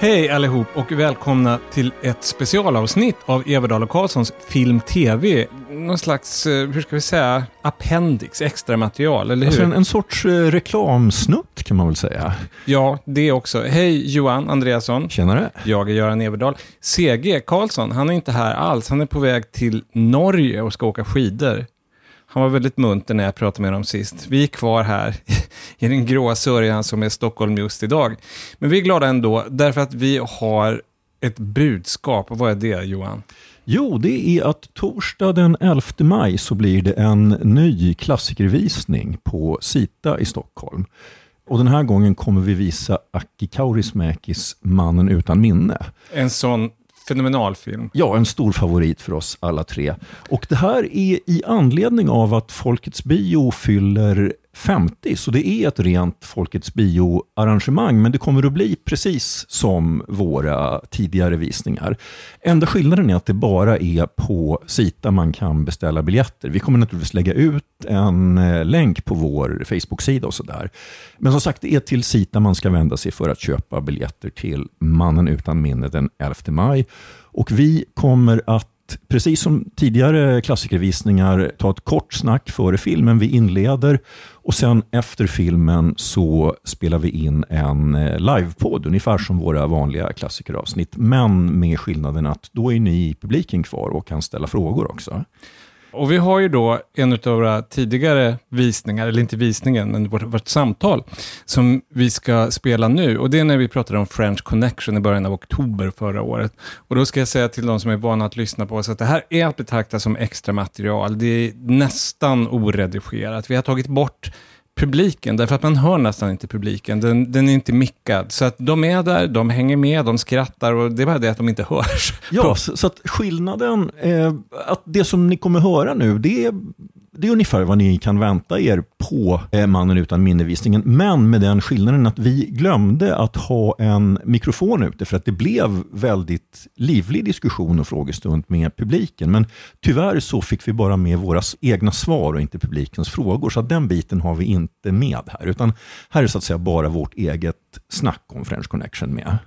Hej allihop och välkomna till ett specialavsnitt av Everdal och Karlssons Film TV. Någon slags, eh, hur ska vi säga, appendix, extra material, eller hur? Alltså en, en sorts eh, reklamsnutt kan man väl säga. Ja, det också. Hej Johan Andreasson. Tjenare. Jag är Göran Everdal. CG Karlsson, han är inte här alls. Han är på väg till Norge och ska åka skidor. Han var väldigt munter när jag pratade med honom sist. Vi är kvar här i den gråa sörjan som är Stockholm just idag. Men vi är glada ändå, därför att vi har ett budskap. Vad är det, Johan? Jo, det är att torsdag den 11 maj så blir det en ny klassikervisning på Sita i Stockholm. Och den här gången kommer vi visa Aki Kaurismäkis Mannen utan minne. En sån fenomenal film. Ja, en stor favorit för oss alla tre. Och det här är i anledning av att Folkets Bio fyller 50, så det är ett rent Folkets Bio-arrangemang, men det kommer att bli precis som våra tidigare visningar. Enda skillnaden är att det bara är på Sita man kan beställa biljetter. Vi kommer naturligtvis lägga ut en eh, länk på vår Facebook-sida och sådär. Men som sagt, det är till Sita man ska vända sig för att köpa biljetter till Mannen utan minne den 11 maj. Och vi kommer att precis som tidigare klassikervisningar, ta ett kort snack före filmen. Vi inleder och sen efter filmen så spelar vi in en eh, livepodd, ungefär som våra vanliga klassikeravsnitt. Men med skillnaden att då är ni i publiken kvar och kan ställa frågor också. Och vi har ju då en av våra tidigare visningar, eller inte visningen, men vårt, vårt, samtal, som vi ska spela nu. Och det är när vi pratade om French Connection i början av oktober förra året. Och då ska jag säga till de som är vana att lyssna på oss att det här är att betrakta som extra material. Det är nästan oredigerat. Vi har tagit bort publiken, därför att man hör nästan inte publiken. Den, den, är inte mickad. Så att de är där, de hänger med, de skrattar och det är bara det att de inte hörs. Ja, så, så att skillnaden, eh, att det som ni kommer höra nu, det är det är ungefär vad ni kan vänta er på eh, Mannen utan minnevisningen. Men med den skillnaden att vi glömde att ha en mikrofon ute för att det blev väldigt livlig diskussion och frågestund med publiken. Men tyvärr så fick vi bara med våra egna svar och inte publikens frågor. Så den biten har vi inte med här. Utan här är så att säga bara vårt eget snack om French Connection med.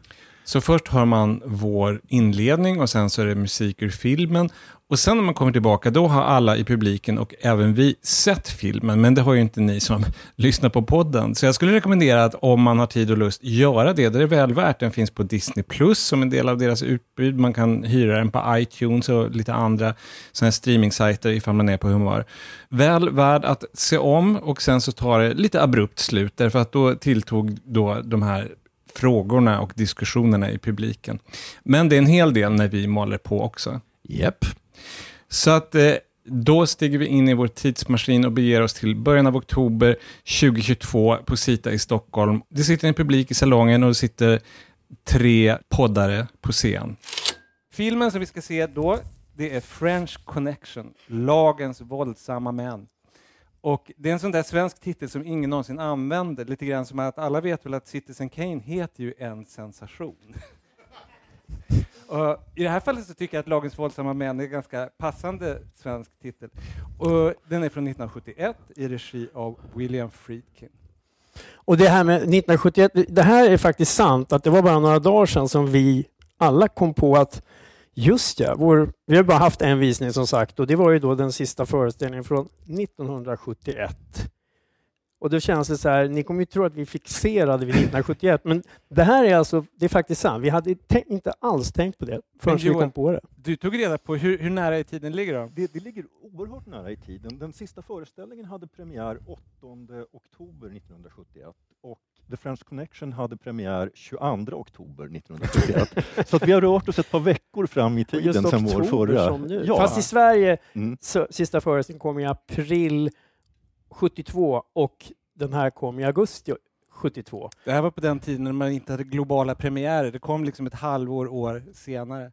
Så först hör man vår inledning och sen så är det musik ur filmen. Och sen när man kommer tillbaka, då har alla i publiken och även vi sett filmen, men det har ju inte ni som lyssnar på podden. Så jag skulle rekommendera att om man har tid och lust, göra det. Det är väl värt. Den finns på Disney Plus som en del av deras utbud. Man kan hyra den på iTunes och lite andra sådana streaming-sajter ifall man är på humör. Väl värd att se om och sen så tar det lite abrupt slut, därför att då tilltog då de här frågorna och diskussionerna i publiken. Men det är en hel del när vi maler på också. Japp. Yep. Så att eh, då stiger vi in i vår tidsmaskin och beger oss till början av oktober 2022 på Sita i Stockholm. Det sitter en publik i salongen och det sitter tre poddare på scen. Filmen som vi ska se då, det är French Connection, Lagens våldsamma män. Och det är en sån där svensk titel som ingen någonsin använder, lite grann som att alla vet väl att Citizen Kane heter ju En sensation. Och I det här fallet så tycker jag att Lagens våldsamma män är en ganska passande svensk titel. Och den är från 1971 i regi av William Friedkin. Och det här med 1971, det här är faktiskt sant att det var bara några dagar sedan som vi alla kom på att Just ja, vår, vi har bara haft en visning som sagt och det var ju då den sista föreställningen från 1971. Och då känns det så här, ni kommer ju tro att vi fixerade vid 1971, men det här är alltså, det är faktiskt sant. Vi hade inte alls tänkt på det förrän vi kom på det. Du tog reda på hur, hur nära i tiden ligger det? det? Det ligger oerhört nära i tiden. Den sista föreställningen hade premiär 8 oktober 1971 och The French Connection hade premiär 22 oktober 1971. så att vi har rört oss ett par veckor fram i tiden sen vår förra. Som nu. Ja. Fast i Sverige, mm. så, sista föreställningen kom i april 72 och den här kom i augusti 72. Det här var på den tiden när man inte hade globala premiärer. Det kom liksom ett halvår år senare.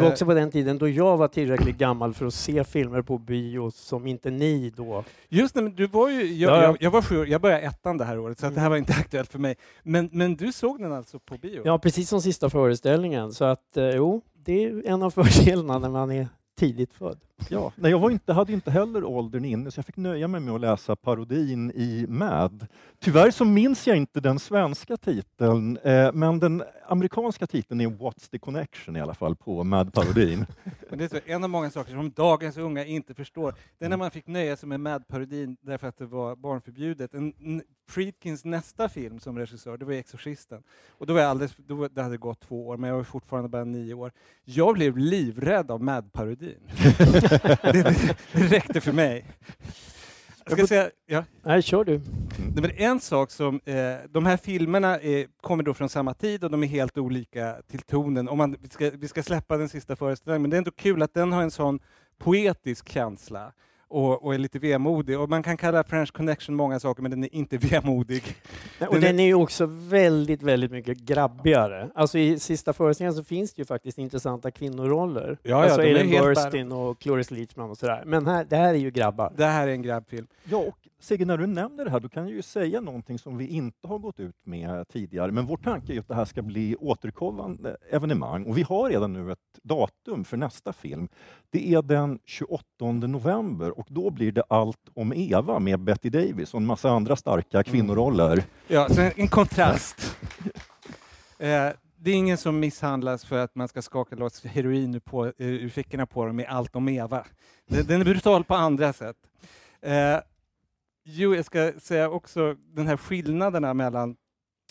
Det var också på den tiden då jag var tillräckligt gammal för att se filmer på bio som inte ni då. Just det, men du var ju, jag, ja. jag, jag var sju jag började ettan det här året, så att det här var inte aktuellt för mig. Men, men du såg den alltså på bio? Ja, precis som sista föreställningen. Så att, eh, jo, det är en av fördelarna när man är tidigt född. Ja, nej, jag var inte, hade inte heller åldern inne, så jag fick nöja mig med att läsa parodin i Mad. Tyvärr så minns jag inte den svenska titeln, eh, men den amerikanska titeln är What's the connection i alla fall på Mad-parodin. Det är så, en av många saker som dagens unga inte förstår, det är när man fick nöja sig med Mad-parodin därför att det var barnförbjudet. En, en, Friedkins nästa film som regissör, det var Exorcisten. Och då var jag alldeles, då var, det hade gått två år, men jag var fortfarande bara nio år. Jag blev livrädd av Mad-parodin. det, det, det räckte för mig. Jag ska säga, ja. Nej, kör du. Det är en sak som, eh, de här filmerna är, kommer då från samma tid och de är helt olika till tonen. Om man, vi, ska, vi ska släppa den sista föreställningen, men det är ändå kul att den har en sån poetisk känsla och, och är lite vemodig. Och man kan kalla French Connection många saker, men den är inte vemodig. Och den, den är ju också väldigt, väldigt mycket grabbigare. Alltså i sista föreställningen så finns det ju faktiskt intressanta kvinnoroller. Ja, ja, alltså är Ellen Burstyn och Cloris Leachman och sådär. Men här, det här är ju grabbar. Det här är en grabbfilm. Ja, och Sigge, när du nämner det här, då kan jag ju säga någonting som vi inte har gått ut med tidigare. Men vår tanke är att det här ska bli återkommande evenemang och vi har redan nu ett datum för nästa film. Det är den 28 november och då blir det Allt om Eva med Betty Davis och en massa andra starka kvinnoroller. Ja, så en, kontrast. eh, det är ingen som misshandlas för att man ska skaka loss heroin på, ur fickorna på dem med Allt om Eva. Den är brutal på andra sätt. Jo, jag ska säga också den här skillnaderna mellan,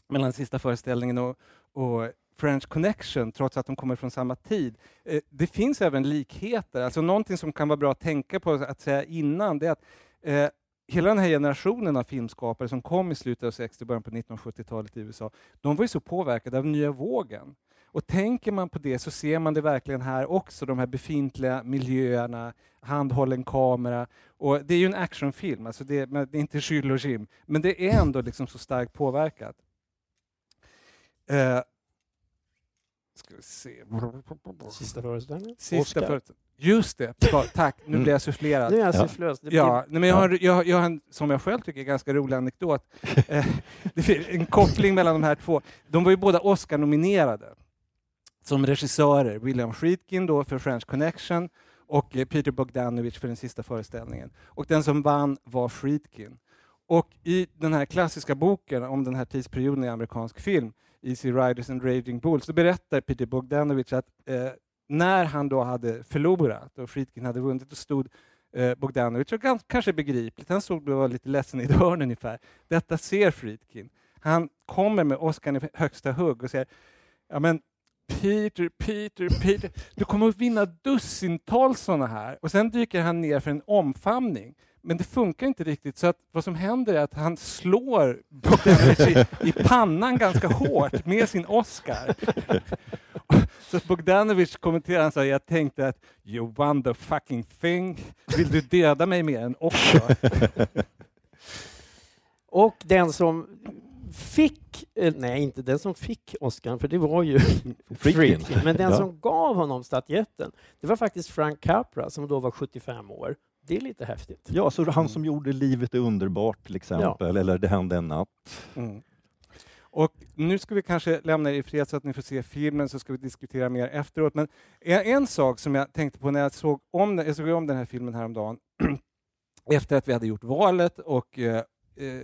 mellan sista föreställningen och, och French Connection, trots att de kommer från samma tid. Eh, det finns även likheter. Alltså någonting som kan vara bra att tänka på att säga innan, det är att eh, hela den här generationen av filmskapare som kom i slutet av 60 och början på 1970-talet i USA, de var ju så påverkade av nya vågen. Och tänker man på det så ser man det verkligen här också, de här befintliga miljöerna, handhållen kamera. Och det är ju en actionfilm, alltså det, det är inte Jules och Jim, men det är ändå liksom så starkt påverkat. Uh, ska vi se. Sista föreställningen. Sista föreställningen. Just det, tack. Nu blir jag sufflerad. Nu är jag sufflös. Ja, ja men jag, har, jag, jag har en, som jag själv tycker, ganska rolig anekdot. Eh, en koppling mellan de här två. De var ju båda Oscar-nominerade som regissörer. William Friedkin då för French Connection och eh, Peter Bogdanovich för den sista föreställningen. Och den som vann var Friedkin. Och i den här klassiska boken om den här tidsperioden i amerikansk film, Easy Riders and Raging Bulls, så berättar Peter Bogdanovich att eh, när han då hade förlorat och Friedkin hade vunnit, då stod eh, Bogdanovich, och kanske begripligt, han stod och var lite ledsen i ett hörn ungefär. Detta ser Friedkin. Han kommer med Oscar i högsta hugg och säger ja, men Peter, Peter, Peter. Du kommer att vinna dussintals sådana här. Och sen dyker han ner för en omfamning. Men det funkar inte riktigt, så att vad som händer är att han slår Bogdanovich i, i pannan ganska hårt med sin Oscar. Så Bogdanovich kommenterar, han sa, jag tänkte att you won the fucking thing. Vill du döda mig mer än också? Och den som fick, eh, nej inte den som fick Oscar, för det var ju Friedkin, men den ja. som gav honom statyetten, det var faktiskt Frank Capra som då var 75 år. Det är lite häftigt. Ja, så han som gjorde Livet är underbart till exempel, ja. eller Det hände en natt. Mm. Och nu ska vi kanske lämna er i fred så att ni får se filmen, så ska vi diskutera mer efteråt. Men en, en sak som jag tänkte på när jag såg om, jag såg om den här filmen häromdagen, efter att vi hade gjort valet och eh, eh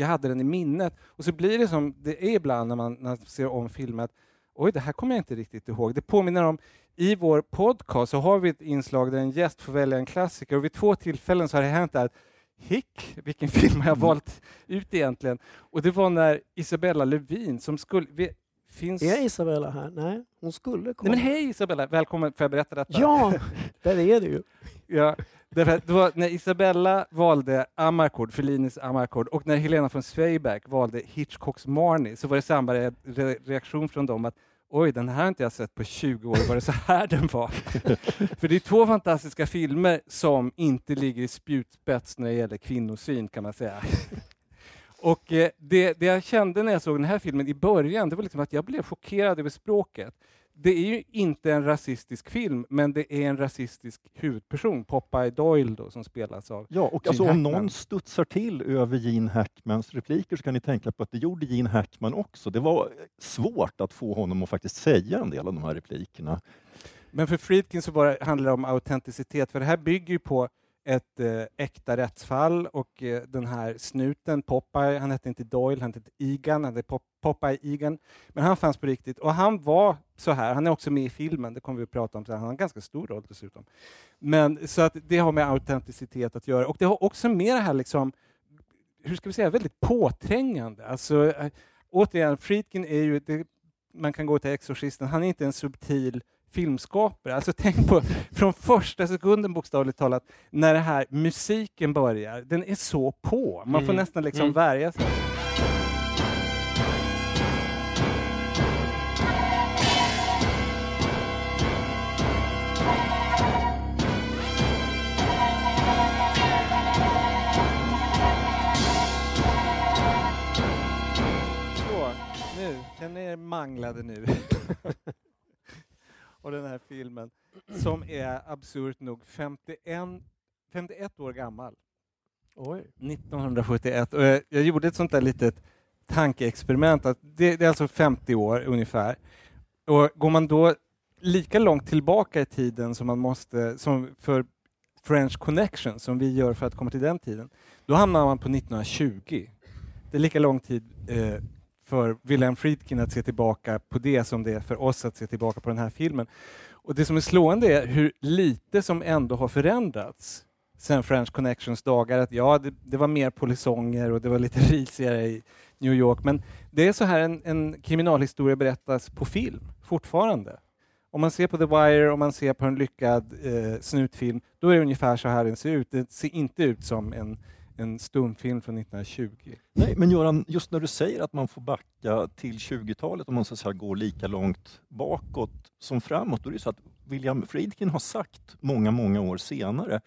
jag hade den i minnet. Och så blir det som det är ibland när man, när man ser om filmer, att oj, det här kommer jag inte riktigt ihåg. Det påminner om, i vår podcast så har vi ett inslag där en gäst får välja en klassiker och vid två tillfällen så har det hänt att Hick, vilken film har jag mm. valt ut egentligen? Och det var när Isabella Lövin som skulle... Vi, finns... Är Isabella här? Nej, hon skulle komma. Nej, men hej Isabella, välkommen, får jag berätta detta? Ja, där är du ju. Ja, Därför det var när Isabella valde Amarcord, Fellinis Amarcord, och när Helena von Zweigbergk valde Hitchcocks Marnie, så var det samma re reaktion från dem att oj, den här har inte jag sett på 20 år, var det så här den var? För det är två fantastiska filmer som inte ligger i spjutspets när det gäller kvinnosyn, kan man säga. Och eh, det, det, jag kände när jag såg den här filmen i början, det var liksom att jag blev chockerad över språket det är ju inte en rasistisk film, men det är en rasistisk huvudperson, Popeye Doyle, då, som spelas av Ja, och alltså, om någon studsar till över Gene Hackmans repliker så kan ni tänka på att det gjorde Gene Hackman också. Det var svårt att få honom att faktiskt säga en del av de här replikerna. Men för Friedkin så bara handlar det om autenticitet, för det här bygger ju på ett eh, äkta rättsfall och eh, den här snuten, Popeye, han hette inte Doyle, han hette Egan, han hette Pop Popeye Egan, men han fanns på riktigt och han var så här, han är också med i filmen, det kommer vi att prata om han har en ganska stor roll dessutom. Men så att det har med autenticitet att göra och det har också med det här liksom, hur ska vi säga, väldigt påträngande. Alltså, eh, återigen, Friedkin är ju, det, man kan gå till Exorcisten, han är inte en subtil filmskapare. Alltså tänk på från första sekunden bokstavligt talat när det här musiken börjar. Den är så på. Man får Mm. nästan liksom Mm. värja sig. Så, nu, känner er manglade nu. och den här filmen som är absurt nog 51, 51 år gammal. Oj. 1971. Och jag, jag gjorde ett sånt där litet tankeexperiment. Att det, det är alltså 50 år ungefär. Och går man då lika långt tillbaka i tiden som man måste, som för French Connection, som vi gör för att komma till den tiden, då hamnar man på 1920. Det är lika lång tid eh, för Wilhelm Friedkin att se tillbaka på det som det är för oss att se tillbaka på den här filmen. Och det som är slående är hur lite som ändå har förändrats sen French Connections dagar. Att ja, det, det var mer polisonger och det var lite risigare i New York. Men det är så här en, en kriminalhistoria berättas på film fortfarande. Om man ser på The Wire, om man ser på en lyckad eh, snutfilm, då är det ungefär så här den ser ut. Det ser inte ut som en, en stumfilm från 1920. Nej, men Göran, just när du säger att man får backa till 20-talet om man så att säga går lika långt bakåt som framåt, då är det så att William Friedkin har sagt många, många år senare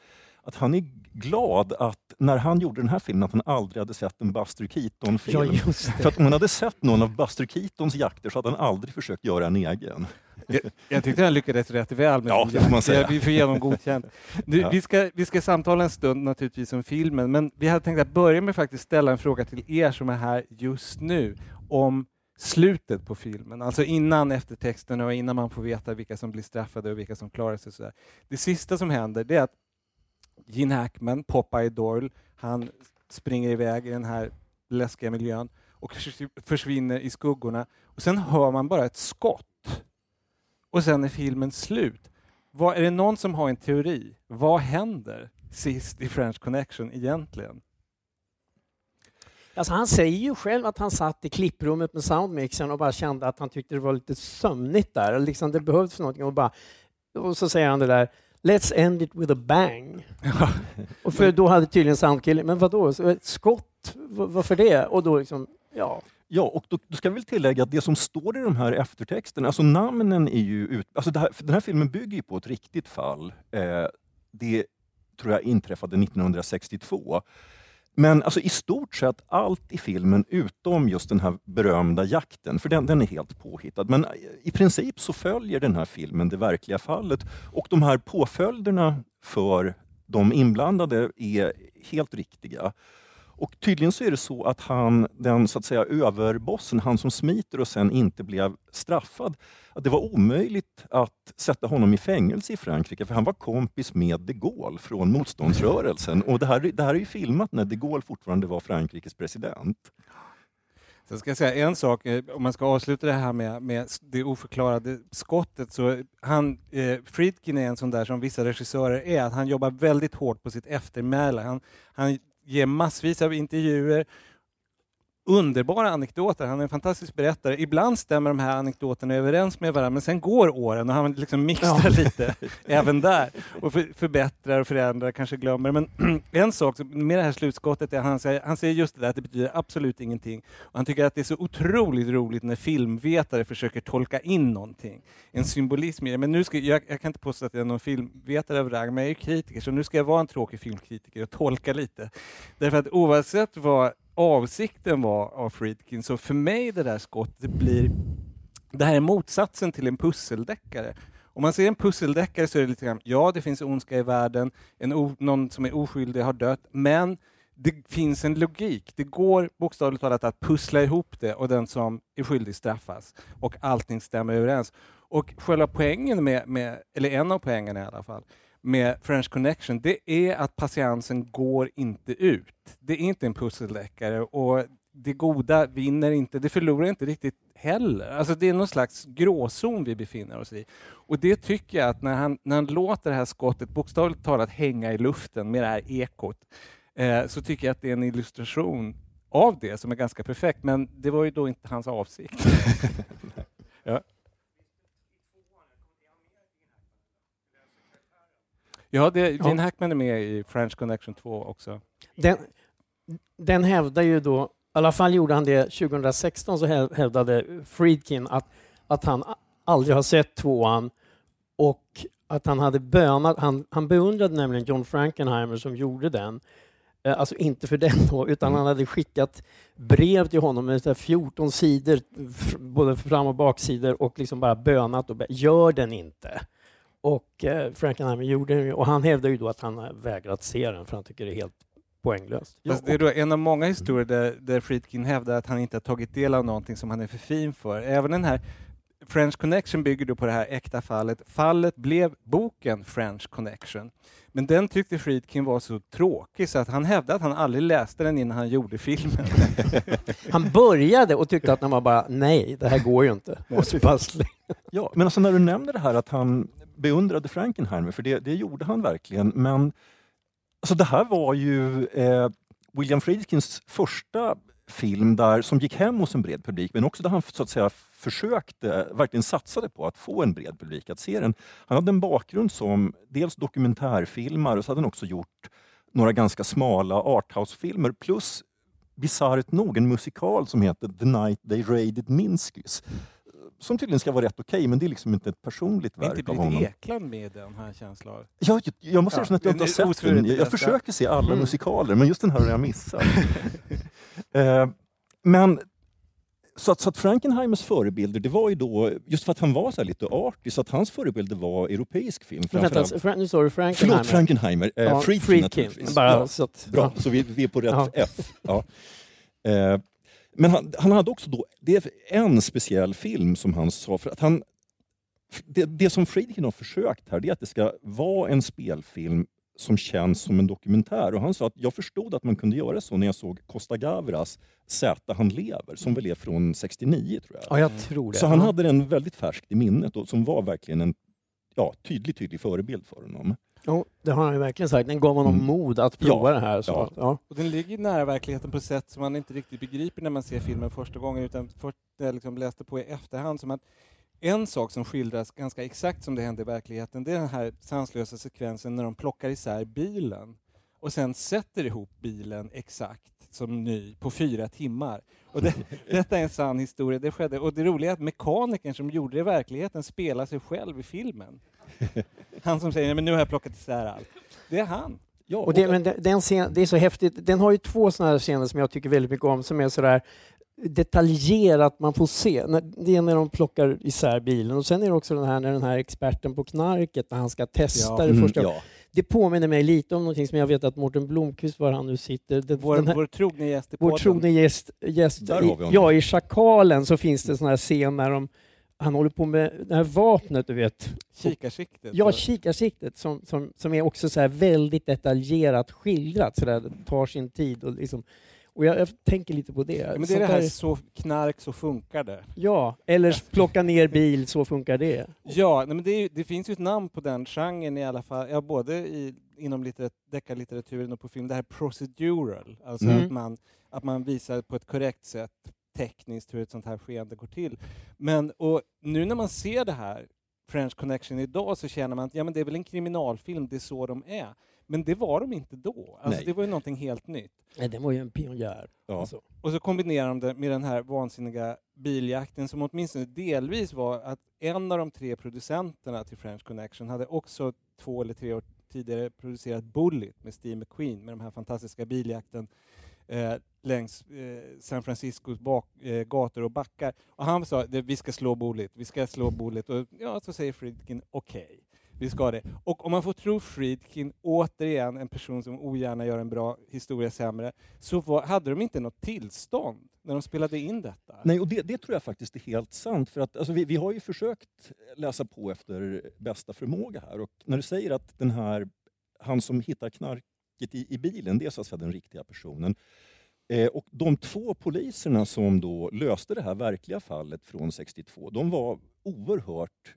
att han är glad att när han gjorde den här filmen att han aldrig hade sett en Buster Keaton-film. Ja, just För att om han hade sett någon av Buster Keatons jakter så hade han aldrig försökt göra en egen. Jag, jag tyckte han lyckades rätt väl med Ja, det får man säga. Vi får ge honom godkänt. Nu, Ja. vi, ska, vi ska samtala en stund naturligtvis om filmen, men vi hade tänkt att börja med att faktiskt ställa en fråga till er som är här just nu om slutet på filmen, alltså innan eftertexterna och innan man får veta vilka som blir straffade och vilka som klarar sig. Sådär. Det sista som händer är att Gene Hackman, Popeye Doyle, han springer iväg i den här läskiga miljön och förs- försvinner i skuggorna. Och sen hör man bara ett skott. Och sen är filmen slut. Vad, är det någon som har en teori? Vad händer sist i French Connection egentligen? Alltså han säger ju själv att han satt i klipprummet med soundmixern och bara kände att han tyckte det var lite sömnigt där. Liksom det behövdes någonting och bara... Och så säger han det där Let's end it with a bang. Och för då hade tydligen soundkillen, men vadå, så ett skott? Varför det? Och då liksom, ja. Ja, och då, då ska vi väl tillägga att det som står i de här eftertexterna, alltså namnen är ju ut... Alltså det här, för den här filmen bygger ju på ett riktigt fall. Eh, det tror jag inträffade 1962. Men alltså i stort sett allt i filmen utom just den här berömda jakten, för den, den är helt påhittad. Men i princip så följer den här filmen det verkliga fallet och de här påföljderna för de inblandade är helt riktiga. Och tydligen så är det så att han, den så att säga överbossen, han som smiter och sen inte blev straffad, att det var omöjligt att sätta honom i fängelse i Frankrike för han var kompis med de Gaulle från motståndsrörelsen. Och det här, det här är ju filmat när de Gaulle fortfarande var Frankrikes president. Sen ska jag säga en sak, eh, om man ska avsluta det här med, med det oförklarade skottet, så han, eh, Friedkin är en sån där som vissa regissörer är, att han jobbar väldigt hårt på sitt eftermäle. Han, han ger massvis av intervjuer, underbara anekdoter. Han är en fantastisk berättare. Ibland stämmer de här anekdoterna överens med varandra, men sen går åren och han liksom mixar Ja. lite även där och för, förbättrar och förändrar, kanske glömmer. Men en sak med det här slutskottet är att han säger, han säger just det där att det betyder absolut ingenting. Och han tycker att det är så otroligt roligt när filmvetare försöker tolka in någonting. En symbolism i det. Men nu ska, jag, jag kan inte påstå att jag är någon filmvetare av rang, men jag är ju kritiker, så nu ska jag vara en tråkig filmkritiker och tolka lite. Därför att oavsett vad avsikten var av Friedkin, så för mig det där skottet blir det här är motsatsen till en pusseldeckare. Om man ser en pusseldeckare så är det lite grann, ja det finns ondska i världen, en o, någon som är oskyldig har dött, men det finns en logik. Det går bokstavligt talat att pussla ihop det och den som är skyldig straffas och allting stämmer överens. Och själva poängen med, med, eller en av poängerna i alla fall, med French Connection, det är att patiensen går inte ut. Det är inte en pusseldeckare och det goda vinner inte, det förlorar inte riktigt heller. Alltså det är någon slags gråzon vi befinner oss i. Och det tycker jag att när han, när han låter det här skottet bokstavligt talat hänga i luften med det här ekot, eh, så tycker jag att det är en illustration av det som är ganska perfekt. Men det var ju då inte hans avsikt. ja. Ja, det, Gene Hackman är med i French Connection 2 också. Den, den hävdar ju då, i alla fall gjorde han det 2016, så hävdade Friedkin att, att han aldrig har sett tvåan och att han hade bönat, han, han beundrade nämligen John Frankenheimer som gjorde den, eh, alltså inte för den då, utan mm. han hade skickat brev till honom med 14 sidor, både fram och baksidor och liksom bara bönat och gör den inte. Och eh, Frankenheimer gjorde den och han hävdar ju då att han har vägrat se den för han tycker det är helt poänglöst. Ja, det är då en av många historier där, där Friedkin hävdar att han inte har tagit del av någonting som han är för fin för. Även den här French Connection bygger då på det här äkta fallet. Fallet blev boken French Connection. Men den tyckte Friedkin var så tråkig så att han hävdade att han aldrig läste den innan han gjorde filmen. han började och tyckte att han var bara nej, det här går ju inte. Och så ja, men alltså när du nämner det här att han beundrade Frankenheimer, för det, det gjorde han verkligen. Men alltså det här var ju eh, William Friedkins första film där, som gick hem hos en bred publik, men också där han så att säga försökte, verkligen satsade på att få en bred publik att se den. Han hade en bakgrund som dels dokumentärfilmare och så hade han också gjort några ganska smala arthouse-filmer plus bisarrt nog en musikal som heter The Night They Raided Minskys som tydligen ska vara rätt okej, okay, men det är liksom inte ett personligt verk inte av honom. Inte Ekland med den, har jag känsla av. Ja, jag, jag måste ja, erkänna att jag inte har sett den. Jag, jag försöker se alla mm. musikaler, men just den här har jag missat. uh, men så att, så att Frankenheimers förebilder, det var ju då, just för att han var så lite artig, så att hans förebilder var europeisk film. Vänta, Fra nu sa du Frankenheimer? Förlåt, Frankenheimer. Eh, ja, Friedkin, Friedkin. Bara, ja, så att, bra, så vi, vi, är på rätt ja. F. Ja. Eh, men han, han, hade också då, det är en speciell film som han sa, för att han det, det som Friedkin har försökt här, det är att det ska vara en spelfilm som känns som en dokumentär. Och han sa att jag förstod att man kunde göra så när jag såg Costa Gavras Z han lever, som väl är från 69 tror jag. Ja, jag tror det. Så han hade den väldigt färskt i minnet och som var verkligen en ja, tydlig, tydlig förebild för honom. Jo, det har han ju verkligen sagt. Den gav honom mm. mod att prova ja, det här. Så. Ja. ja. Och den ligger nära verkligheten på ett sätt som man inte riktigt begriper när man ser filmen första gången, utan först jag liksom läste på i efterhand. Som att en sak som skildras ganska exakt som det hände i verkligheten, det är den här sanslösa sekvensen när de plockar isär bilen och sen sätter ihop bilen exakt som ny på fyra timmar. Och det, detta är en sann historia. Det skedde. Och det roliga är att mekanikern som gjorde det i verkligheten spelar sig själv i filmen. Han som säger men nu har jag plockat isär allt. Det är han. Ja, och det, men den scen, det är så häftigt. Den har ju två sådana här scener som jag tycker väldigt mycket om som är sådär detaljerat man får se. Det är när de plockar isär bilen och sen är det också den här när den här experten på knarket när han ska testa ja. det första. Mm, ja. Det påminner mig lite om någonting som jag vet att Mårten Blomqvist, var han nu sitter... Den, vår, den här, vår trogne gäst i Vår trogne gäst, gäst i, ja, i Schakalen så finns det sådana här scen när de han håller på med det här vapnet, du vet. Kikarsiktet? Ja, kikarsiktet som, som, som är också så väldigt detaljerat skildrat. Så där, det tar sin tid. Och liksom, och jag, jag, tänker lite på det. Ja, men det är det här där... så knark, så funkar det. Ja, eller plocka ner bil, så funkar det. Ja, nej, men det, det, finns ju ett namn på den genren i alla fall, ja, både i, inom deckarlitteraturen och på film, det här procedural, alltså mm. att, man, att man visar på ett korrekt sätt tekniskt hur ett sånt här skeende går till. Men och nu när man ser det här, French Connection idag, så känner man att ja, men det är väl en kriminalfilm, det är så de är. Men det var de inte då. Alltså, det var ju någonting helt nytt. Nej, det var ju en pionjär. Ja. Alltså. Och så kombinerar de det med den här vansinniga biljakten som åtminstone delvis var att en av de tre producenterna till French Connection hade också två eller tre år tidigare producerat Bullet med Steve McQueen med de här fantastiska biljakten eh, längs eh, San Franciscos bak, eh, gator och backar. Och han sa att vi ska slå Bullet, vi ska slå Bullet. Och ja, så säger Friedkin okej. Okay vi ska det. Och om man får tro Friedkin, återigen en person som ogärna gör en bra historia sämre, så var, hade de inte något tillstånd när de spelade in detta? Nej, och det, det tror jag faktiskt är helt sant. För att, alltså, vi, vi har ju försökt läsa på efter bästa förmåga här. Och när du säger att den här, han som hittar knarket i, i bilen, det är så att säga den riktiga personen. Eh, och de två poliserna som då löste det här verkliga fallet från 62, de var oerhört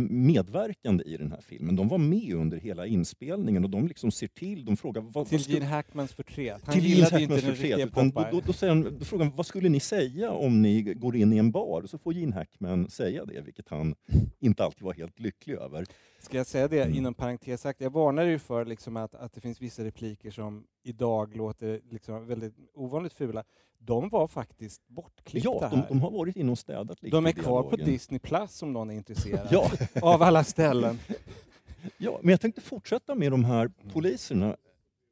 medverkande i den här filmen. De var med under hela inspelningen och de liksom ser till, de frågar... Vad, till vad Gene Hackmans förtret. Han till gillade Gene inte Hackmans den riktiga förtret. utan Popeye. Då, då, då, säger han, då frågar han, vad skulle ni säga om ni går in i en bar? Och så får Gene Hackman säga det, vilket han inte alltid var helt lycklig över. Ska jag säga det Mm. inom parentes sagt, jag varnar ju för liksom att, att det finns vissa repliker som idag låter liksom väldigt ovanligt fula. De var faktiskt bortklippta Ja, de, här. de har varit inne och städat lite De är kvar på. Disney Plus om någon är intresserad. Ja, Av alla ställen. ja, men jag tänkte fortsätta med de här poliserna.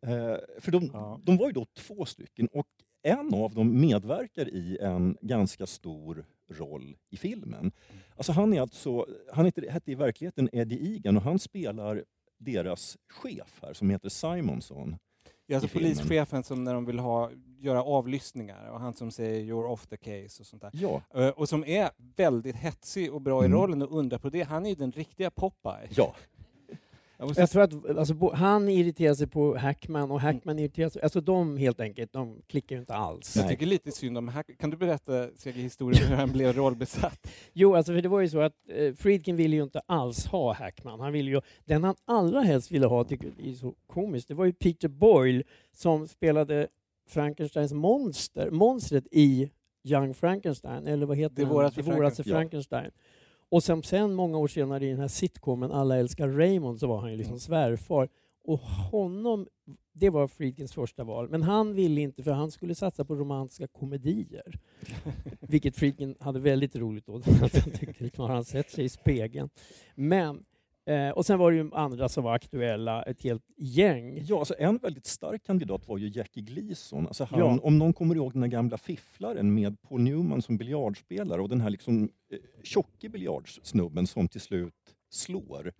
Eh, för de, Ja. de var ju då två stycken och en av dem medverkar i en ganska stor roll i filmen. Alltså han är alltså, han heter, hette i verkligheten Eddie Egan och han spelar deras chef här som heter Simonson. Ja, alltså I polischefen som när de vill ha, göra avlyssningar och han som säger “you're off the case” och sånt där. Ja, Eh, Och som är väldigt hetsig och bra i Mm. rollen och undrar på det. Han är ju den riktiga Popeye. ja. Jag Jag tror att alltså, han irriterar sig på Hackman och Hackman irriterar sig... Alltså de helt enkelt, de klickar ju inte alls. Jag tycker lite synd om Hack. Kan du berätta Seger, historien hur han blev rollbesatt? Jo, alltså för det var ju så att eh, Friedkin ville ju inte alls ha Hackman. Han ville ju, den han allra helst ville ha, tycker jag är så komiskt, det var ju Peter Boyle som spelade Frankensteins monster, monstret i Young Frankenstein, eller vad heter Det Det våraste Frankenstein. Och som sen många år senare i den här sitcomen Alla älskar Raymond så var han ju liksom Mm. svärfar. Och honom, det var Friedkins första val. Men han ville inte för han skulle satsa på romantiska komedier. Vilket Friedkin hade väldigt roligt då. Han tyckte liksom, har han sett sig i spegeln? Men, eh, och sen var det ju andra som var aktuella, ett helt gäng. Ja, alltså en väldigt stark kandidat var ju Jackie Gleason. Alltså han, Ja. Om någon kommer ihåg den här gamla fifflaren med Paul Newman som biljardspelare och den här liksom, eh, tjocke biljardsnubben som till slut slår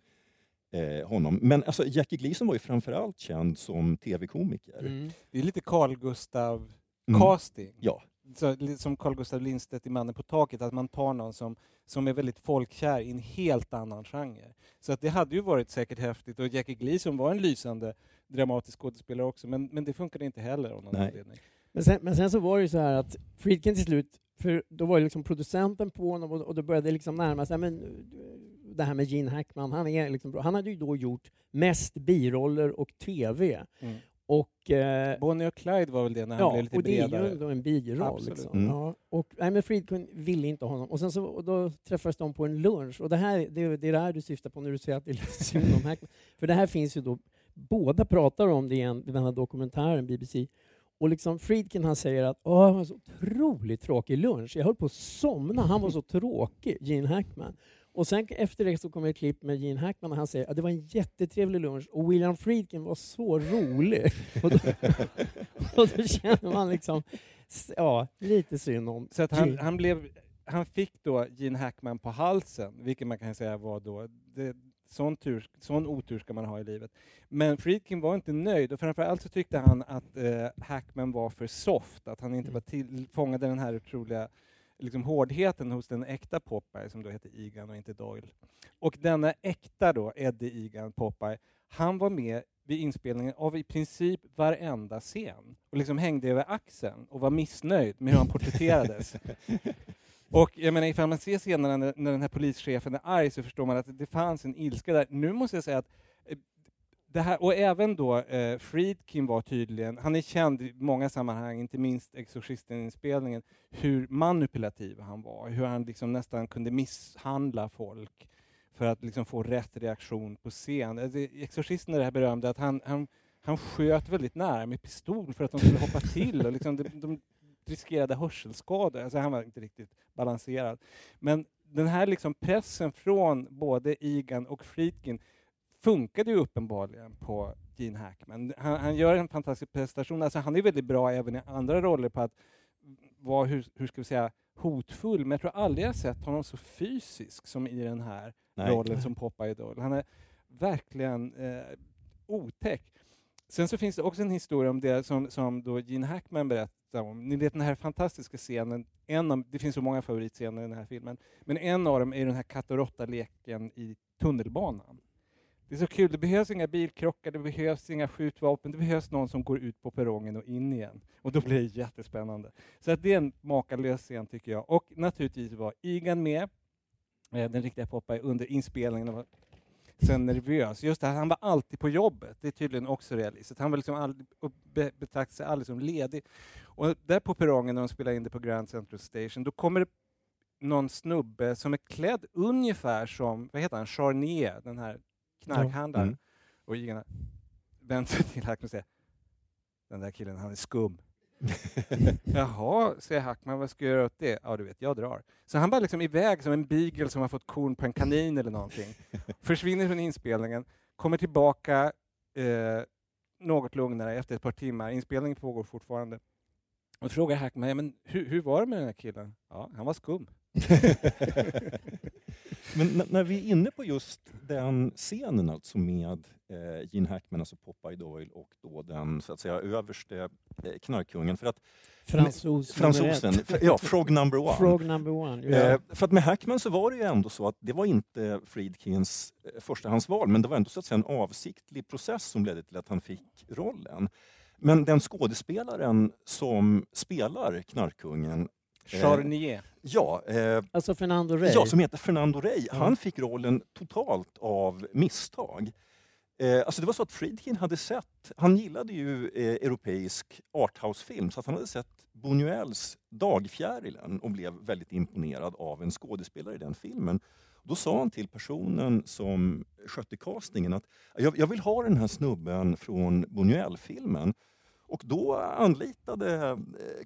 eh, honom. Men alltså, Jackie Gleason var ju framförallt känd som tv-komiker. Mm. Det är lite Carl Gustav Mm. casting. Ja, Så, som Carl Gustav Lindstedt i Mannen på taket, att man tar någon som, som är väldigt folkkär i en helt annan genre. Så att det hade ju varit säkert häftigt och Jackie Gleason var en lysande dramatisk skådespelare också, men, men det funkade inte heller av någon Nej. anledning. Men sen, men sen så var det ju så här att Friedkin till slut, för då var det liksom producenten på honom och, och då började det liksom närma sig, men det här med Gene Hackman, han är liksom bra. Han hade ju då gjort mest biroller och TV. Mm. Och, eh, Bonnie och Clyde var väl det när han ja, blev lite och det är bredare. ju en biroll. Absolut. Liksom. Mm. Ja, och, nej, men Friedkin ville inte ha honom. Och sen så, och då träffades de på en lunch. Och det, här, det, det är det här du syftar på när du säger att det är synd om Hackman. För det här finns ju då, båda pratar om det i en- i den här dokumentären, BBC. Och liksom Friedkin han säger att Åh, det var så otroligt tråkig lunch. Jag höll på att somna. Han var så tråkig, Gene Hackman. Och sen efter det så kommer ett klipp med Gene Hackman och han säger att det var en jättetrevlig lunch och William Friedkin var så rolig. Och då, och då känner man liksom, ja, lite synd om Så att han, han, blev, han fick då Gene Hackman på halsen, vilket man kan säga var då, det, sån, tur, sån otur ska man ha i livet. Men Friedkin var inte nöjd och framförallt så tyckte han att eh, Hackman var för soft, att han inte Mm. var till, fångade den här otroliga liksom, hårdheten hos den äkta Popeye som då hette Egan och inte Doyle. Och denna äkta då, Eddie Egan Popeye, han var med vid inspelningen av i princip varenda scen och liksom hängde över axeln och var missnöjd med hur han porträtterades. Och jag menar, ifall man ser scenerna när, när den här polischefen är arg så förstår man att det fanns en ilska där. Nu måste jag säga att eh, det här, och även då eh, Friedkin var tydligen, han är känd i många sammanhang, inte minst Exorcisten-inspelningen, hur manipulativ han var, hur han liksom nästan kunde misshandla folk för att liksom få rätt reaktion på scen. Alltså, Exorcisten är det här berömda att han, han, han sköt väldigt nära med pistol för att de skulle hoppa till och liksom, de, de riskerade hörselskador. Alltså, han var inte riktigt balanserad. Men den här liksom pressen från både Egan och Friedkin funkade ju uppenbarligen på Gene Hackman. Han, han gör en fantastisk prestation. Alltså, han är väldigt bra även i andra roller på att vara, hur, hur ska vi säga, hotfull, men jag tror aldrig jag har sett honom så fysisk som i den här Nej. rollen som Popeye Doyle. Han är verkligen eh, otäck. sen så finns det också en historia om det som, som då Gene Hackman berättar om. Ni vet den här fantastiska scenen, en av, det finns så många favoritscener i den här filmen, men en av dem är den här katt och råtta-leken i tunnelbanan. Det är så kul, det behövs inga bilkrockar, det behövs inga skjutvapen, det behövs någon som går ut på perrongen och in igen. Och då blir det jättespännande. Så att det är en makalös scen tycker jag. Och naturligtvis var Igan med, eh, den riktiga Popeye, under inspelningen. Och var sen nervös. Just det, här, han var alltid på jobbet. Det är tydligen också realistiskt. Han var liksom be, betraktade sig aldrig som ledig. Och där på perrongen när de spelar in det på Grand Central Station, då kommer det någon snubbe som är klädd ungefär som, vad heter han, Charnier, den här knarkhandlaren. Mm. Och Igan vänder sig till Hackman och säger den där killen, han är skum. Jaha, säger Hackman, vad ska jag göra åt det? Ja, du vet, jag drar. Så han bara liksom iväg som en beagle som har fått korn på en kanin eller någonting. Försvinner från inspelningen, kommer tillbaka eh, något lugnare efter ett par timmar. Inspelningen pågår fortfarande. Och frågar Hackman, ja, men hur, hur var det med den här killen? Ja, han var skum. Men när vi är inne på just den scenen alltså med eh, Gene Hackman, alltså Popeye Doyle och då den så att säga överste eh, knarkkungen. För att Fransos fransosen, ja, Frog number one. Frog number one. Ja. Eh, för att med Hackman så var det ju ändå så att det var inte Friedkins eh, förstahandsval, men det var ändå så att säga en avsiktlig process som ledde till att han fick rollen. Men den skådespelaren som spelar knarkkungen, Charnier. ja, eh, Alltså Fernando Rey. Ja, som heter Fernando Rey. Han fick rollen totalt av misstag. Eh, alltså det var så att Friedkin hade sett, han gillade ju eh, europeisk arthouse-film, så att han hade sett Buñuels Dagfjärilen och blev väldigt imponerad av en skådespelare i den filmen. Då sa han till personen som skötte castingen att jag, jag vill ha den här snubben från Buñuel-filmen. Och då anlitade eh,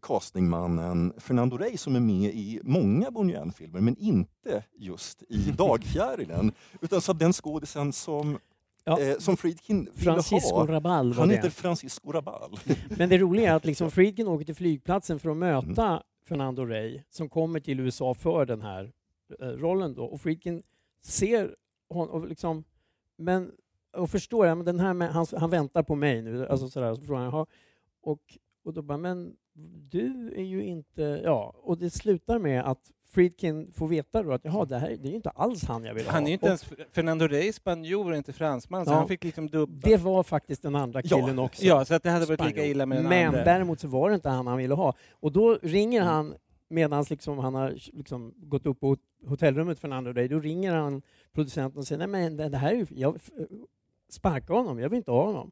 castingmannen Fernando Rey som är med i många Buñuel-filmer men inte just i Dagfjärilen. Utan så den skådisen som, Ja. eh, som Friedkin ville Francisco ha. Rabal Han det. heter Francisco Rabal. Men det roliga är att liksom Friedkin åker till flygplatsen för att möta Fernando Rey som kommer till USA för den här eh, rollen då. Och Friedkin ser honom och liksom, men och förstår jag, men den här med, han, han väntar på mig nu, alltså sådär, så frågar han. Och, och då bara, men du är ju inte, ja, och det slutar med att Friedkin får veta då att jaha, det här det är ju inte alls han jag vill ha. Han är ju inte Och ens Fernando Rey spanjor inte fransman, så Ja. han fick liksom dubba. det var faktiskt den andra Ja. killen också. Ja, så att det hade varit lika Spanjor. illa med den Men andra. däremot så var det inte han han ville ha. Och då ringer han, medan liksom han har liksom gått upp på hot- hotellrummet Fernando Rey, då ringer han producenten och säger nej men det, här är ju, jag sparkar honom, jag vill inte ha honom.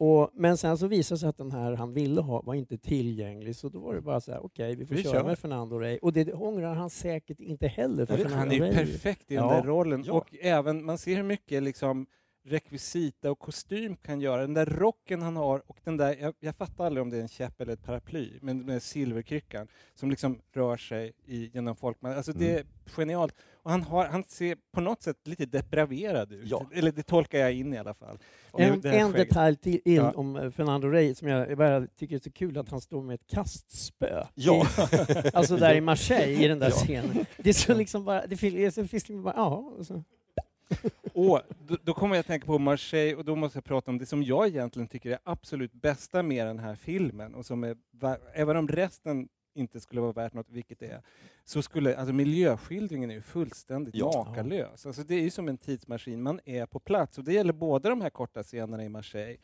Och, men sen så visade det sig att den här han ville ha var inte tillgänglig, så då var det bara så här, okej vi får Vi köra kör. med Fernando Rey. Och det ångrar han säkert inte heller, för Fernando Han är ju Rey perfekt i den Ja. där rollen. Ja. Och även, man ser hur mycket liksom rekvisita och kostym kan göra. Den där rocken han har och den där, jag, jag fattar aldrig om det är en käpp eller ett paraply, men med silverkryckan som liksom rör sig i, genom folk. Alltså det är genialt. Och han, har, han ser på något sätt lite depraverad ut. Ja. Eller det tolkar jag in i alla fall. En, en detalj till Ja. om eh, Fernando Rey som jag, bara tycker är så kul att han står med ett kastspö. Ja. I, alltså där i Marseille i den där Ja. scenen. Det är så liksom bara, det finns, det finns liksom bara, ja. och då, då kommer jag att tänka på Marseille och då måste jag prata om det som jag egentligen tycker är absolut bästa med den här filmen och som är, även om resten inte skulle vara värt något, vilket det är, så skulle, alltså miljöskildringen är ju fullständigt Ja. makalös. Alltså det är ju som en tidsmaskin, man är på plats och det gäller både de här korta scenerna i Marseille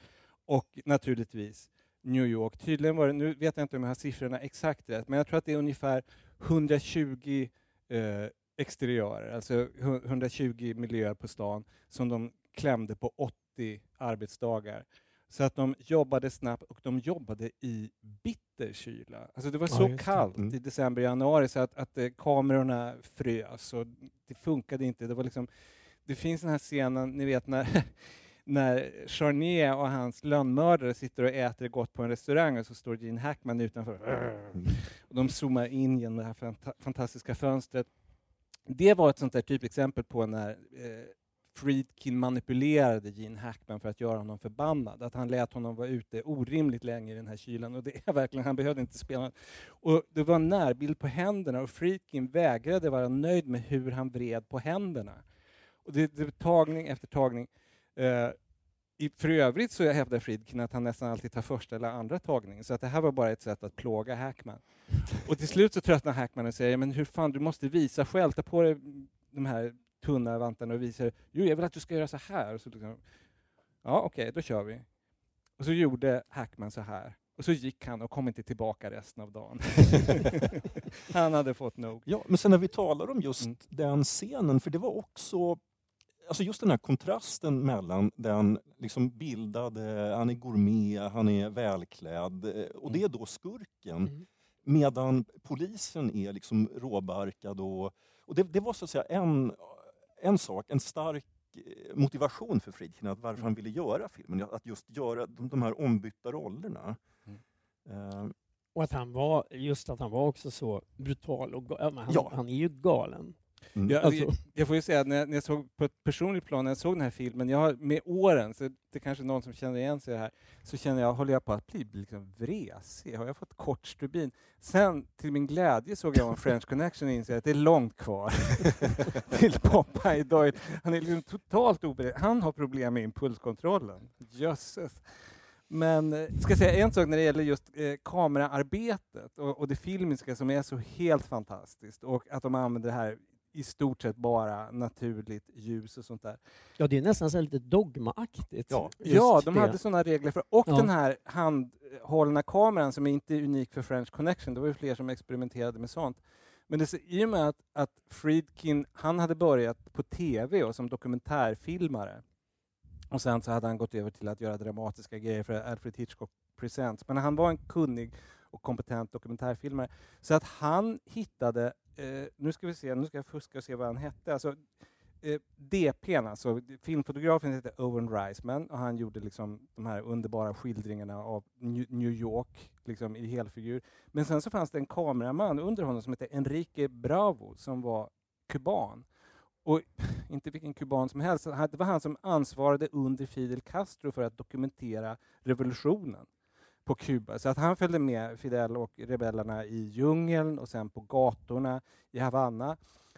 och naturligtvis New York. Tydligen var det, nu vet jag inte om jag har siffrorna exakt rätt, men jag tror att det är ungefär 120 eh, exteriörer, alltså hu- 120 miljöer på stan som de klämde på 80 arbetsdagar. Så att de jobbade snabbt och de jobbade i bitter kyla. Alltså det var Ja, så det. kallt Mm. i december, januari så att, att eh, kamerorna frös och det funkade inte. Det, var liksom, det finns den här scenen, ni vet när när Charnier och hans lönnmördare sitter och äter gott på en restaurang och så står Gene Hackman utanför. Och de zoomar in genom det här fanta- fantastiska fönstret. Det var ett sånt där typexempel på när eh, Friedkin manipulerade Gene Hackman för att göra honom förbannad. Att han lät honom vara ute orimligt länge i den här kylan. Och det är verkligen, han behövde inte spela. Och det var en närbild på händerna och Friedkin vägrade vara nöjd med hur han vred på händerna. Och det, det var tagning efter tagning. Eh, i, för övrigt så hävdar Friedkin att han nästan alltid tar första eller andra tagningen, så att det här var bara ett sätt att plåga Hackman. Och till slut så tröttnar Hackman och säger, men hur fan, du måste visa själv, ta på dig de här tunna vantarna och visa, jo jag vill att du ska göra så här. Så liksom, ja okej, okay, då kör vi. Och så gjorde Hackman så här. Och så gick han och kom inte tillbaka resten av dagen. han hade fått nog. Ja, men sen när vi talar om just mm. den scenen, för det var också Alltså just den här kontrasten mellan den liksom bildade, han är gourmet, han är välklädd eh, och det är då skurken. Mm. Medan polisen är liksom råbarkad och, och det, det, var så att säga en, en sak, en stark eh, motivation för Friedkin att varför han ville göra filmen, att just göra de, de här ombytta rollerna. Mm. Uh, och att han var, just att han var också så brutal och han, ja. han är ju galen. Mm. Jag, alltså. jag, jag, får ju säga, när jag, när jag såg på ett personligt plan, när jag såg den här filmen, jag har med åren, så det är kanske någon som känner igen sig i det här, så känner jag, håller jag på att bli liksom vresig? Har jag fått kort stubin? Sen, till min glädje, såg jag en French Connection och insåg att det är långt kvar till Popeye Doyle. Han är liksom totalt oberedd. Han har problem med impulskontrollen. Jösses. Men eh, ska säga en sak när det gäller just eh, kameraarbetet och, och det filmiska som är så helt fantastiskt och att de använder det här i stort sett bara naturligt ljus och sånt där. Ja, det är nästan så lite dogmaaktigt. Ja, ja de det. hade sådana regler. för Och ja. den här handhållna kameran som är inte unik för French Connection, det var ju fler som experimenterade med sånt. Men det, i och med att, att Friedkin, han hade börjat på TV och som dokumentärfilmare och sen så hade han gått över till att göra dramatiska grejer för Alfred Hitchcock Presents. Men han var en kunnig och kompetent dokumentärfilmare. Så att han hittade eh, nu ska vi se, nu ska jag fuska och se vad han hette. Alltså, eh, DPn, alltså filmfotografen hette Owen Reisman och han gjorde liksom de här underbara skildringarna av New York liksom i helfigur. Men sen så fanns det en kameraman under honom som hette Enrique Bravo som var kuban. Och inte vilken kuban som helst, det var han som ansvarade under Fidel Castro för att dokumentera revolutionen på Kuba. Så att han följde med Fidel och rebellerna i djungeln och sen på gatorna i Havanna.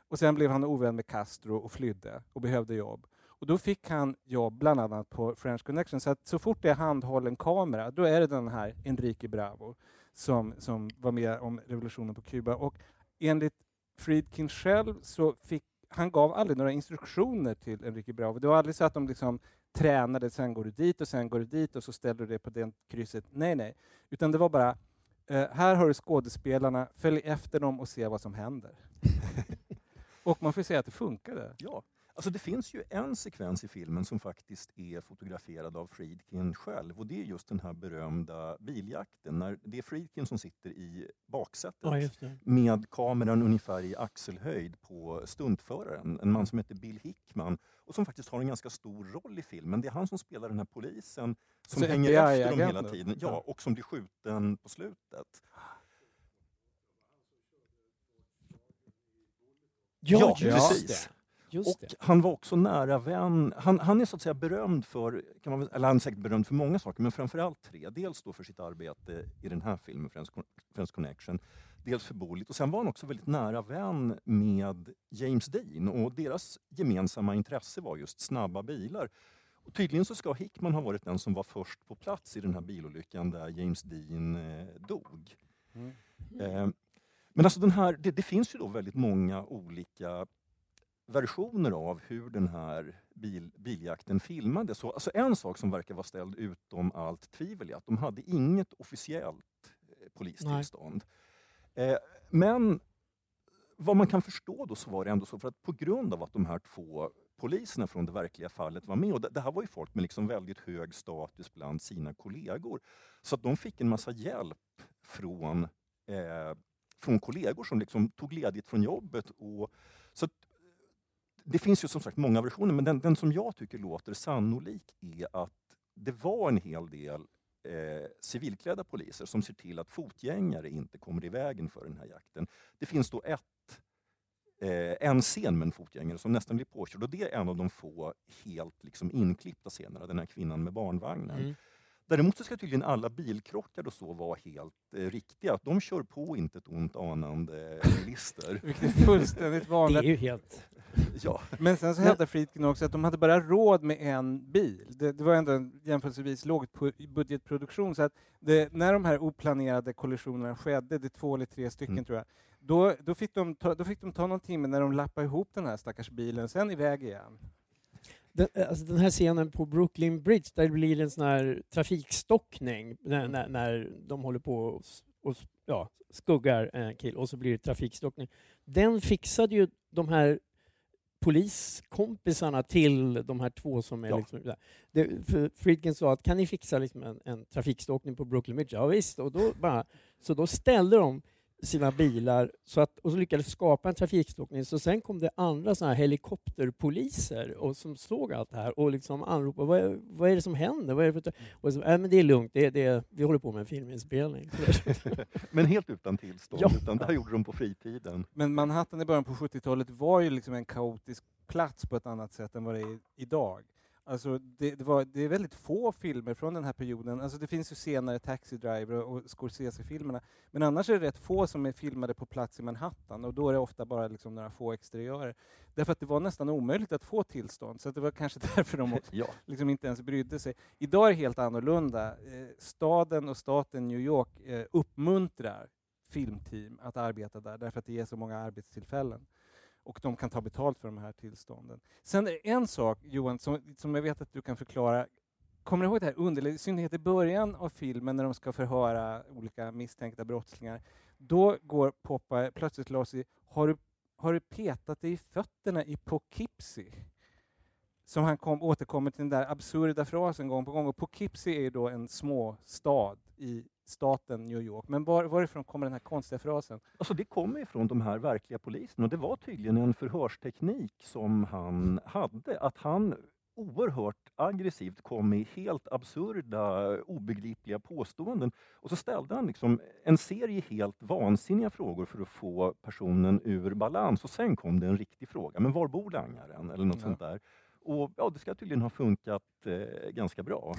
Och sen blev han ovän med Castro och flydde och behövde jobb. Och då fick han jobb bland annat på French Connection. Så att så fort det är handhållen kamera, då är det den här Enrique Bravo som, som var med om revolutionen på Kuba. Och enligt Friedkin själv så fick han gav aldrig några instruktioner till Enrique Bravo. Det var aldrig så att de liksom tränade, sen går du dit och sen går du dit och så ställer du det på det krysset. Nej, nej. Utan det var bara, eh, här har du skådespelarna, följ efter dem och se vad som händer. och man får säga att det funkade. Ja, Alltså det finns ju en sekvens i filmen som faktiskt är fotograferad av Friedkin själv och det är just den här berömda biljakten. När det är Friedkin som sitter i baksätet ja, med kameran ungefär i axelhöjd på stuntföraren, en man som heter Bill Hickman och som faktiskt har en ganska stor roll i filmen. Det är han som spelar den här polisen som Så hänger efter dem hela tiden ja, och som blir skjuten på slutet. Ja, ja precis. Just och det. han var också nära vän. Han, han är så att säga berömd för, kan man, eller han är säkert berömd för många saker, men framförallt tre. Dels då för sitt arbete i den här filmen, Friends, Connection. Dels för Bullitt och sen var han också väldigt nära vän med James Dean och deras gemensamma intresse var just snabba bilar. Och tydligen så ska Hickman ha varit den som var först på plats i den här bilolyckan där James Dean eh, dog. Mm. Eh, men alltså den här, det, det, finns ju då väldigt många olika versioner av hur den här bil, biljakten filmades. Så, alltså en sak som verkar vara ställd utom allt tvivel är att de hade inget officiellt eh, polistillstånd. Eh, men vad man kan förstå då så var det ändå så för att på grund av att de här två poliserna från det verkliga fallet var med. Och det, det här var ju folk med liksom väldigt hög status bland sina kollegor. Så att de fick en massa hjälp från, eh, från kollegor som liksom tog ledigt från jobbet. Och, det finns ju som sagt många versioner, men den, den som jag tycker låter sannolik är att det var en hel del eh, civilklädda poliser som ser till att fotgängare inte kommer i vägen för den här jakten. Det finns då ett, eh, en scen med en fotgängare som nästan blir påkörd och det är en av de få helt liksom, inklippta scenerna, den här kvinnan med barnvagnen. Mm. Däremot så ska tydligen alla bilkrockar och så vara helt eh, riktiga. De kör på inte ett ont anande bilister. Vilket är fullständigt vanligt. Det är ju helt Ja. Men sen så hävdar Friedkin också att de hade bara råd med en bil. Det, det var ändå en jämförelsevis låg budgetproduktion, så att det, när de här oplanerade kollisionerna skedde, det är två eller tre stycken Mm. tror jag, då, då, fick de ta, då fick de ta någon timme när de lappade ihop den här stackars bilen, sen iväg igen. Den, alltså den här scenen på Brooklyn Bridge där det blir en sån här trafikstockning när, när, när de håller på och, och ja, skuggar en kille och så blir det trafikstockning. Den fixade ju de här poliskompisarna till de här två som är Ja. liksom. Det, för Friedkin sa att kan ni fixa liksom en, en trafikstockning på Brooklyn Bridge? Ja visst, och då bara, så då ställde de sina bilar så att, och så lyckades skapa en trafikstockning. Så sen kom det andra såna här helikopterpoliser och som såg allt det här och liksom anropade vad, är- vad är det som händer? Vad är det, för, och så, äh, men det är lugnt, det, är- det, är- vi håller på med en filminspelning. Men helt utan tillstånd, Ja. utan det här gjorde de på fritiden. Men Manhattan i början på 70-talet var ju liksom en kaotisk plats på ett annat sätt än vad det är idag. Alltså det, det, var, det är väldigt få filmer från den här perioden. Alltså det finns ju senare Taxi Driver och, Scorsese-filmerna. Men annars är det rätt få som är filmade på plats i Manhattan och då är det ofta bara liksom några få exteriörer. Därför att det var nästan omöjligt att få tillstånd, så det var kanske därför de också Ja. liksom inte ens brydde sig. Idag är det helt annorlunda. Eh, staden och staten New York eh, uppmuntrar filmteam att arbeta där, därför att det ger så många arbetstillfällen. Och de kan ta betalt för de här tillstånden. Sen är det en sak, Johan, som, som jag vet att du kan förklara. Kommer du ihåg det här underläget, i synnerhet i början av filmen när de ska förhöra olika misstänkta brottslingar. Då går Poppa plötsligt loss i, har du, har du petat dig i fötterna i Poughkeepsie? som han kom, återkommer till den där absurda frasen gång på gång. Och Poughkeepsie är ju då en småstad i staten New York. Men var, varifrån kommer den här konstiga frasen? Alltså det kommer ifrån de här verkliga poliserna och det var tydligen en förhörsteknik som han hade. Att han oerhört aggressivt kom med helt absurda, obegripliga påståenden. Och så ställde han liksom en serie helt vansinniga frågor för att få personen ur balans. Och sen kom det en riktig fråga. Men var bor langaren? Eller något Ja. sånt där. Och ja, det ska tydligen ha funkat eh, ganska bra.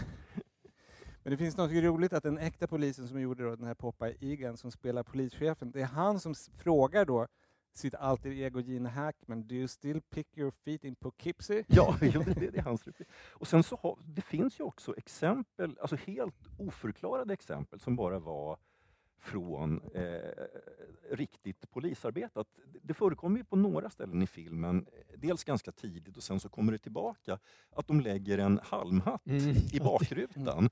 Men det finns något roligt att den äkta polisen som gjorde då den här Popeye Egan som spelar polischefen, det är han som frågar då sitt alter ego Gene Hackman, do you still pick your feet in Poughkeepsie? Ja, det, det, är hans replik. Och sen så har, det finns ju också exempel, alltså helt oförklarade exempel som bara var från eh, riktigt polisarbete. Att det- förekommer ju på några ställen i filmen, dels ganska tidigt och sen så kommer det tillbaka, att de lägger en halmhatt Mm. i bakrutan.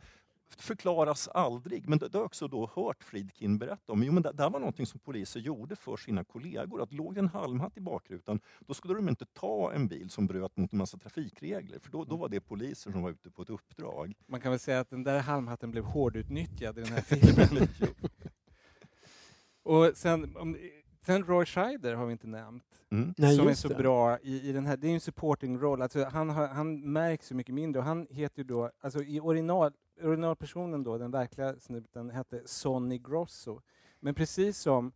Förklaras aldrig, men det, det har jag också då hört Friedkin berätta om. Jo, men det, det här var någonting som poliser gjorde för sina kollegor. Att låg det en halmhatt i bakrutan, då skulle de inte ta en bil som bröt mot en massa trafikregler, för då, då var det poliser som var ute på ett uppdrag. Man kan väl säga att den där halmhatten blev hårdutnyttjad i den här filmen. Och sen, om, sen Roy Scheider har vi inte nämnt. Mm. Nej, som är så det. bra i, i den här, det är en supporting roll, alltså han, har, han märks ju mycket mindre och han heter ju då, alltså i original, originalpersonen då, den verkliga snuten, hette Sonny Grosso. Men precis som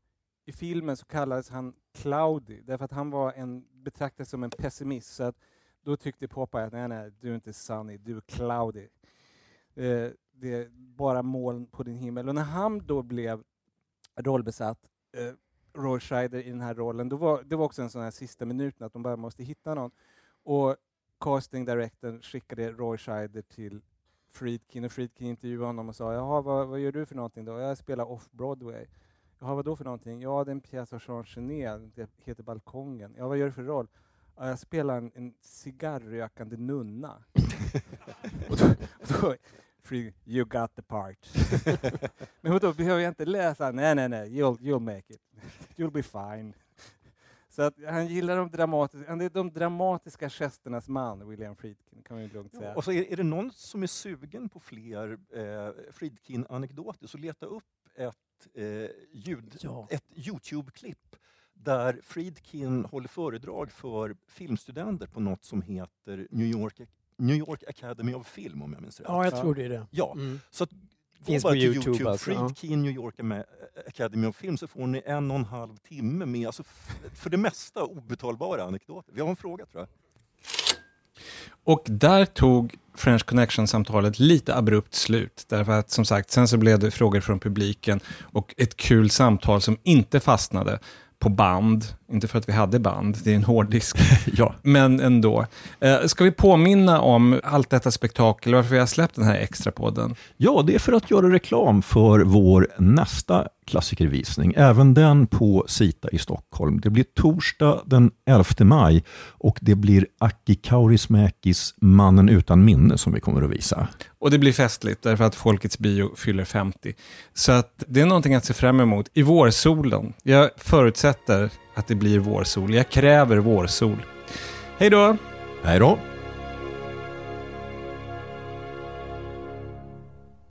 i filmen så kallades han Cloudy, därför att han var en, betraktades som en pessimist, så att då tyckte Popeye att nej, nej, du är inte Sonny, du är Cloudy. Eh, det är bara moln på din himmel. Och när han då blev rollbesatt, eh, Roy Scheider i den här rollen, då var, det var också en sån här sista minuten att de bara måste hitta någon. Och casting directorn skickade Roy Scheider till Friedkin och Friedkin intervjuade honom och sa Jaha, vad, vad gör du för någonting då? Jag spelar off-Broadway. Jaha, vad då för någonting? Ja, det är en pjäs av Jean Genet, det heter Balkongen. Ja, vad gör du för roll? Ja, jag spelar en, en cigarrrökande nunna. och då, och då Friedkin, you got the part. Men då behöver jag inte läsa? Nej, nej, nej, you'll, you'll make it. You'll be fine. Så att han gillar de dramatiska, han är de dramatiska gesternas man, William Friedkin, kan man ju lugnt säga. Och så är, är det någon som är sugen på fler eh, Friedkin-anekdoter så leta upp ett, eh, ljud, Ja. ett Youtube-klipp där Friedkin håller föredrag för filmstudenter på något som heter New York, New York Academy of Film om jag minns rätt. Ja, jag Ja. tror det är det. Ja, Mm. så att, Finns på till Youtube alltså, ja. Friedkin New York Academy of Film så får ni en och en halv timme med alltså, för det mesta obetalbara anekdoter. Vi har en fråga tror jag. Och där tog French Connection-samtalet lite abrupt slut. Därför att som sagt, sen så blev det frågor från publiken och ett kul samtal som inte fastnade på band. Inte för att vi hade band, det är en hårddisk. ja. Men ändå. Eh, ska vi påminna om allt detta spektakel, varför vi har släppt den här extra podden? ja, det är för att göra reklam för vår nästa klassikervisning. Även den på Sita i Stockholm. Det blir torsdag den 11 maj och det blir Aki Kaurismäkis Mannen utan minne som vi kommer att visa. Och det blir festligt därför att Folkets bio fyller 50. Så att det är någonting att se fram emot i vårsolen. Jag förutsätter att det blir vårsol. Jag kräver vårsol. Hej då! Hej då!